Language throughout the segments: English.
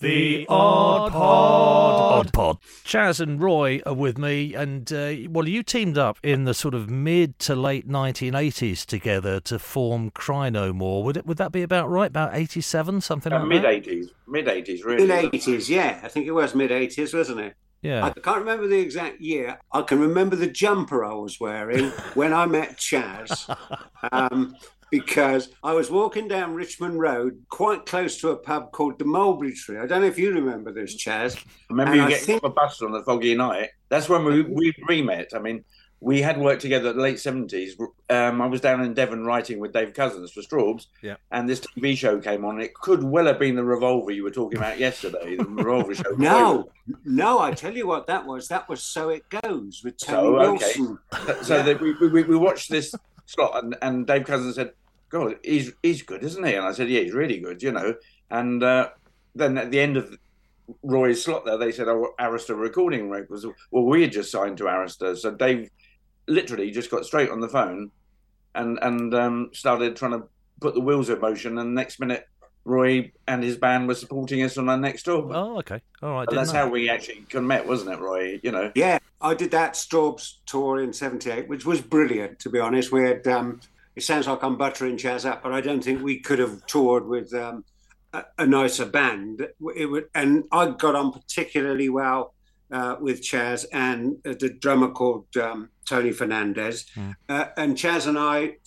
The Odd Pod. Odd Pod. Chas and Roy are with me, and uh, well, you teamed up in the sort of mid to late 1980s together to form Cry No More. Would it, would that be about right? About 87, something Uh, like mid that? eighties, mid eighties, really. Mid eighties, yeah. I think it was mid eighties, wasn't it? Yeah. I can't remember the exact year. I can remember the jumper I was wearing when I met Chas, um, because I was walking down Richmond Road, quite close to a pub called the Mulberry Tree. I don't know if you remember this, Chas. I remember And you I getting think- off a bus on a foggy night. That's when we we re met. I mean, we had worked together in the late seventies. Um, I was down in Devon writing with Dave Cousins for Strawbs, Yeah. and this TV show came on. It could well have been the Revolver you were talking about yesterday, the Revolver show. No, no, I tell you what that was. That was So It Goes with Tony So, okay. Wilson. So Yeah. that we, we we watched this slot, and, and Dave Cousins said, "God, he's he's good, isn't he?" And I said, "Yeah, he's really good," you know. And uh, then at the end of Roy's slot there, they said, "Oh, Arista recording records." Well, we had just signed to Arista, so Dave literally just got straight on the phone and and um, started trying to put the wheels in motion. And next minute, Roy and his band were supporting us on our next tour. Oh, okay. All right. That's know. how we actually met, wasn't it, Roy? You know. Yeah, I did that Strawbs tour in '78, which was brilliant. To be honest, we had. Um, it sounds like I'm buttering Chas up, but I don't think we could have toured with um, a, a nicer band. It would, and I got on particularly well uh, with Chas and uh, the drummer called um, Tony Fernandez, Mm. uh, and Chas and I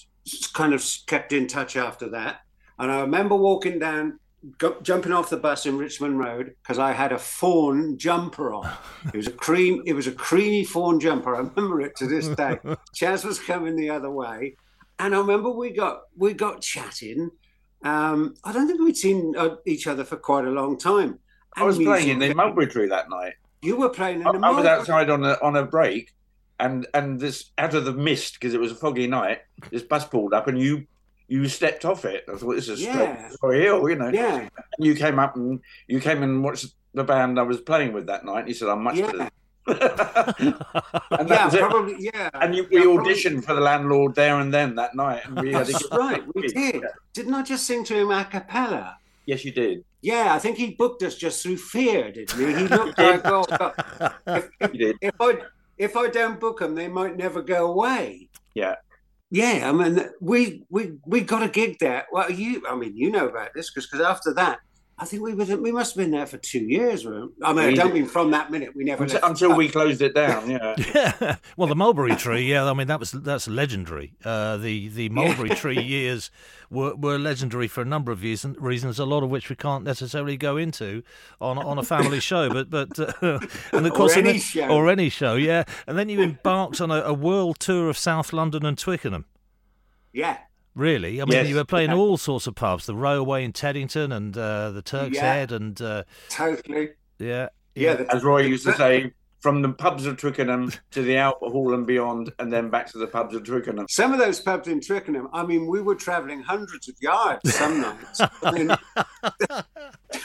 kind of kept in touch after that. And I remember walking down. Go, jumping off the bus in Richmond Road because I had a fawn jumper on. It was a cream. It was a creamy fawn jumper. I remember it to this day. Chas was coming the other way, and I remember we got we got chatting. Um, I don't think we'd seen uh, each other for quite a long time. I was playing in the Mulberry Tree that night. You were playing in I, the. I was outside on a on a break, and and this out of the mist because it was a foggy night. This bus pulled up, and you you stepped off it. I thought this is Yeah. straight for hill, you know. Yeah, And you came up and you came and watched the band I was playing with that night. And you said, "I'm much Yeah. better." and that yeah, was it. probably. Yeah, And you, yeah, we probably- auditioned for the landlord there and then that night, and we had to That's get right, we did. Didn't I just sing to him a cappella? Yes, you did. Yeah, I think he booked us just through fear, didn't he? He looked like, oh, if, if, You did. if I if I don't book them, they might never go away. Yeah. Yeah, I mean, we we we got a gig there. Well, you, I mean, you know about this because because after that, I think we were we must have been there for two years. weren't we? I mean, I don't did. mean from that minute. We never Until, until we closed it down. Yeah. Yeah, well, the mulberry tree. Yeah, I mean that was that's legendary. Uh, the the mulberry tree years were, were legendary for a number of reasons, reasons, a lot of which we can't necessarily go into on on a family show. But but uh, and of course, and any then- show. or any show, yeah. And then you embarked on a, a world tour of South London and Twickenham. Yeah, Really, I mean, Yes. you were playing all sorts of pubs, the Railway in Teddington and uh, the Turk's Yeah. Head, and uh, totally. yeah, Yeah, the, As Roy used to say, from the pubs of Twickenham to the Albert Hall and beyond, and then back to the pubs of Twickenham. some of those pubs in Twickenham. I mean, we were travelling hundreds of yards some nights. I mean,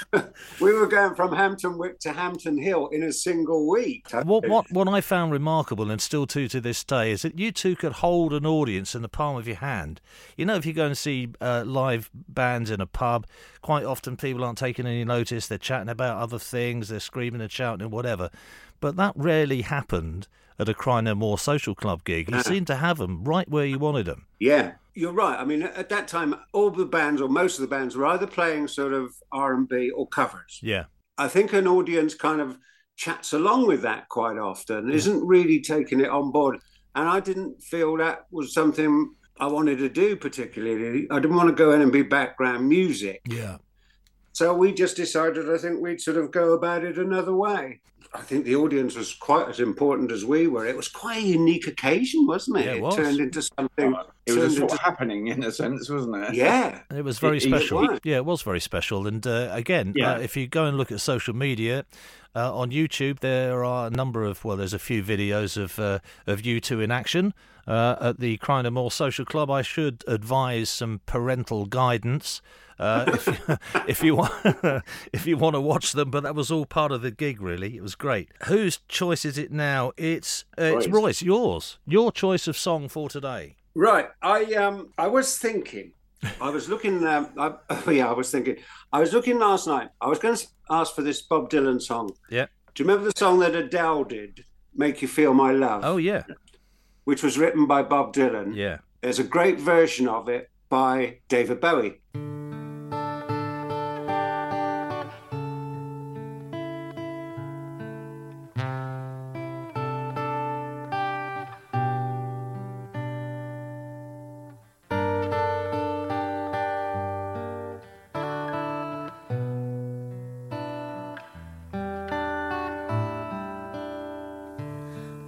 we were going from Hampton Wick to Hampton Hill in a single week. What what what I found remarkable and still do to this day is that you two could hold an audience in the palm of your hand. You know, if you go and see uh, live bands in a pub, quite often people aren't taking any notice. They're chatting about other things. They're screaming and shouting and whatever. But that rarely happened at a Cry No More social club gig. You seemed to have them right where you wanted them. Yeah, you're right. I mean, at that time, all the bands or most of the bands were either playing sort of R and B or covers. Yeah. I think an audience kind of chats along with that quite often, isn't really taking it on board. And I didn't feel that was something I wanted to do particularly. I didn't want to go in and be background music. Yeah. So we just decided, I think we'd sort of go about it another way. I think the audience was quite as important as we were. It was quite a unique occasion, wasn't it? Yeah, it was. turned into something. It was a turned sort of into- happening in a sense, wasn't it? yeah. It was very It- it special. was. Yeah, it was very special. And uh, again, Yeah. uh, if you go and look at social media uh, on YouTube, there are a number of well, there's a few videos of uh, of you two in action uh, at the Cry No More Social Club. I should advise some parental guidance. Uh, if, you, if you want, if you want to watch them, but that was all part of the gig. Really, it was great. Whose choice is it now? It's uh, it's Roy's, yours, your choice of song for today. Right. I um I was thinking I was looking. Um, I, oh yeah, I was thinking. I was looking last night. I was going to ask for this Bob Dylan song. Yeah. Do you remember the song that Adele did, "Make You Feel My Love"? Oh yeah, which was written by Bob Dylan. yeah. There's a great version of it by David Bowie.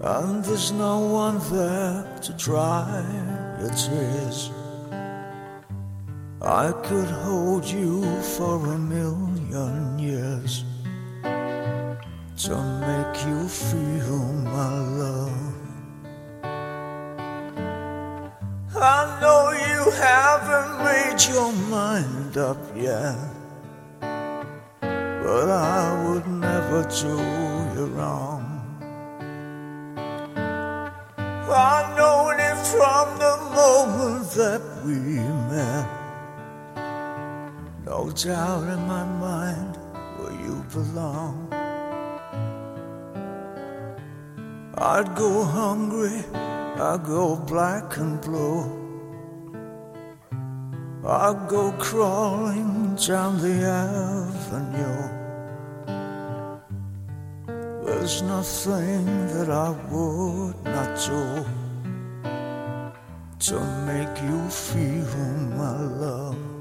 and there's no one there to dry your tears. I could hold you for a million years to make you feel my love. I know you haven't made your mind up yet, but I would never do you wrong. I know it from the moment that we met. No doubt in my mind where you belong. I'd go hungry, I'd go black and blue. I'd go crawling down the avenue. There's nothing that I would not do to make you feel my love.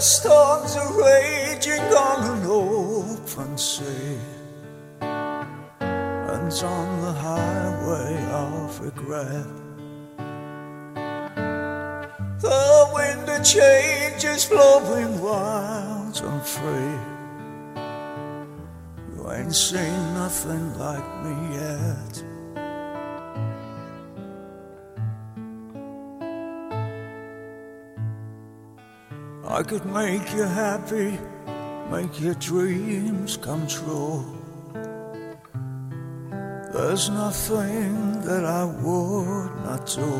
The storms are raging on an open sea and on the highway of regret. The wind of change is blowing wild and free. You ain't seen nothing like me yet. I could make you happy, make your dreams come true. There's nothing that I would not do.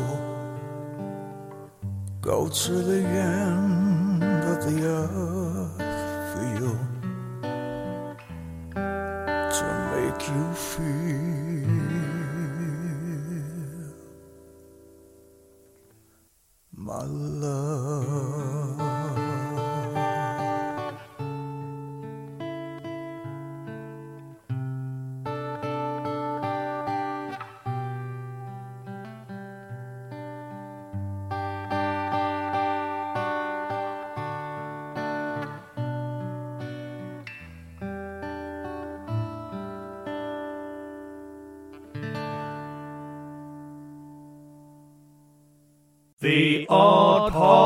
Go to the end of the earth for you to make you feel my love. The Odd Pod.